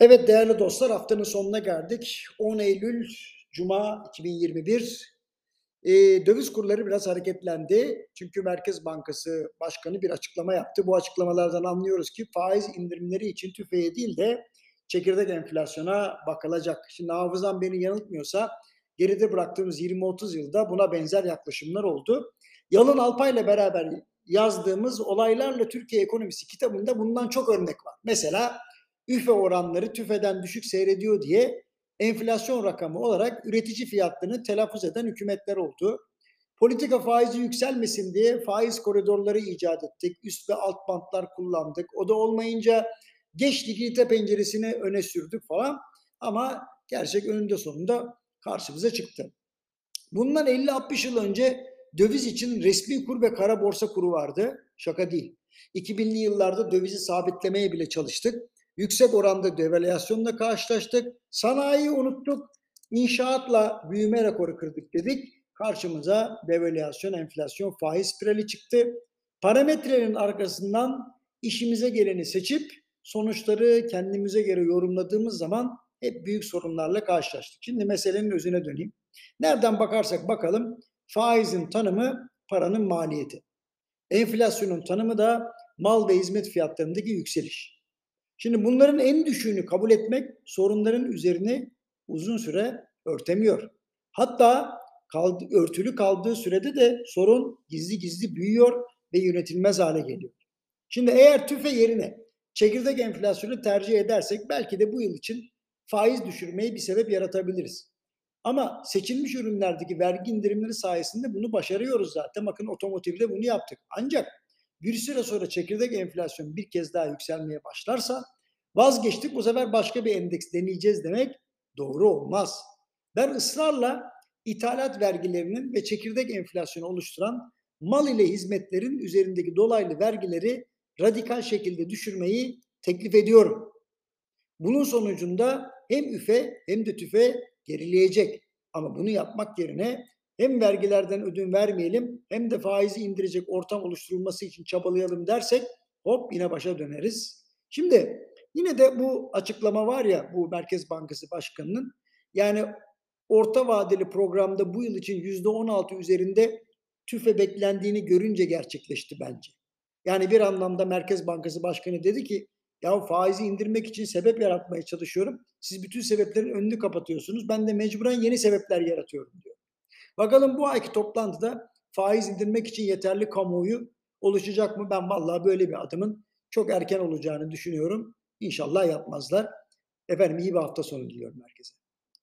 Evet değerli dostlar haftanın sonuna geldik. 10 Eylül Cuma 2021. Eee, döviz kurları biraz hareketlendi. Çünkü Merkez Bankası Başkanı bir açıklama yaptı. Bu açıklamalardan anlıyoruz ki faiz indirimleri için tüfeğe değil de çekirdek enflasyona bakılacak. Şimdi hafızam beni yanıltmıyorsa geride bıraktığımız 20-30 yılda buna benzer yaklaşımlar oldu. Yalın Alpay'la beraber yazdığımız Olaylarla Türkiye Ekonomisi kitabında bundan çok örnek var. Mesela üfe oranları tüfeden düşük seyrediyor diye enflasyon rakamı olarak üretici fiyatlarını telaffuz eden hükümetler oldu. Politika faizi yükselmesin diye faiz koridorları icat ettik. Üst ve alt bantlar kullandık. O da olmayınca geç likidite penceresini öne sürdük falan. Ama gerçek önünde sonunda karşımıza çıktı. Bundan 50-60 yıl önce döviz için resmi kur ve kara borsa kuru vardı. Şaka değil. 2000'li yıllarda dövizi sabitlemeye bile çalıştık. Yüksek oranda devalüasyonla karşılaştık. Sanayiyi unuttuk. İnşaatla büyüme rekoru kırdık dedik. Karşımıza devalüasyon, enflasyon, faiz spirali çıktı. Parametrelerin arkasından işimize geleni seçip sonuçları kendimize göre yorumladığımız zaman hep büyük sorunlarla karşılaştık. Şimdi meselenin özüne döneyim. Nereden bakarsak bakalım faizin tanımı paranın maliyeti. Enflasyonun tanımı da mal ve hizmet fiyatlarındaki yükseliş. Şimdi bunların en düşüğünü kabul etmek sorunların üzerini uzun süre örtemiyor. Hatta kaldı, örtülü kaldığı sürede de sorun gizli gizli büyüyor ve yönetilmez hale geliyor. Şimdi eğer tüfe yerine çekirdek enflasyonu tercih edersek belki de bu yıl için faiz düşürmeyi bir sebep yaratabiliriz. Ama seçilmiş ürünlerdeki vergi indirimleri sayesinde bunu başarıyoruz zaten. Bakın otomotivde bunu yaptık. Ancak bir süre sonra çekirdek enflasyon bir kez daha yükselmeye başlarsa vazgeçtik bu sefer başka bir endeks deneyeceğiz demek doğru olmaz. Ben ısrarla ithalat vergilerinin ve çekirdek enflasyonu oluşturan mal ile hizmetlerin üzerindeki dolaylı vergileri radikal şekilde düşürmeyi teklif ediyorum. Bunun sonucunda hem üfe hem de tüfe gerileyecek. Ama bunu yapmak yerine hem vergilerden ödün vermeyelim hem de faizi indirecek ortam oluşturulması için çabalayalım dersek hop yine başa döneriz. Şimdi yine de bu açıklama var ya bu Merkez Bankası Başkanı'nın yani orta vadeli programda bu yıl için yüzde on altı üzerinde tüfe beklendiğini görünce gerçekleşti bence. Yani bir anlamda Merkez Bankası Başkanı dedi ki ya faizi indirmek için sebep yaratmaya çalışıyorum. Siz bütün sebeplerin önünü kapatıyorsunuz. Ben de mecburen yeni sebepler yaratıyorum diyor. Bakalım bu ayki toplantıda faiz indirmek için yeterli kamuoyu oluşacak mı? Ben vallahi böyle bir adımın çok erken olacağını düşünüyorum. İnşallah yapmazlar. Efendim iyi bir hafta sonu diliyorum herkese.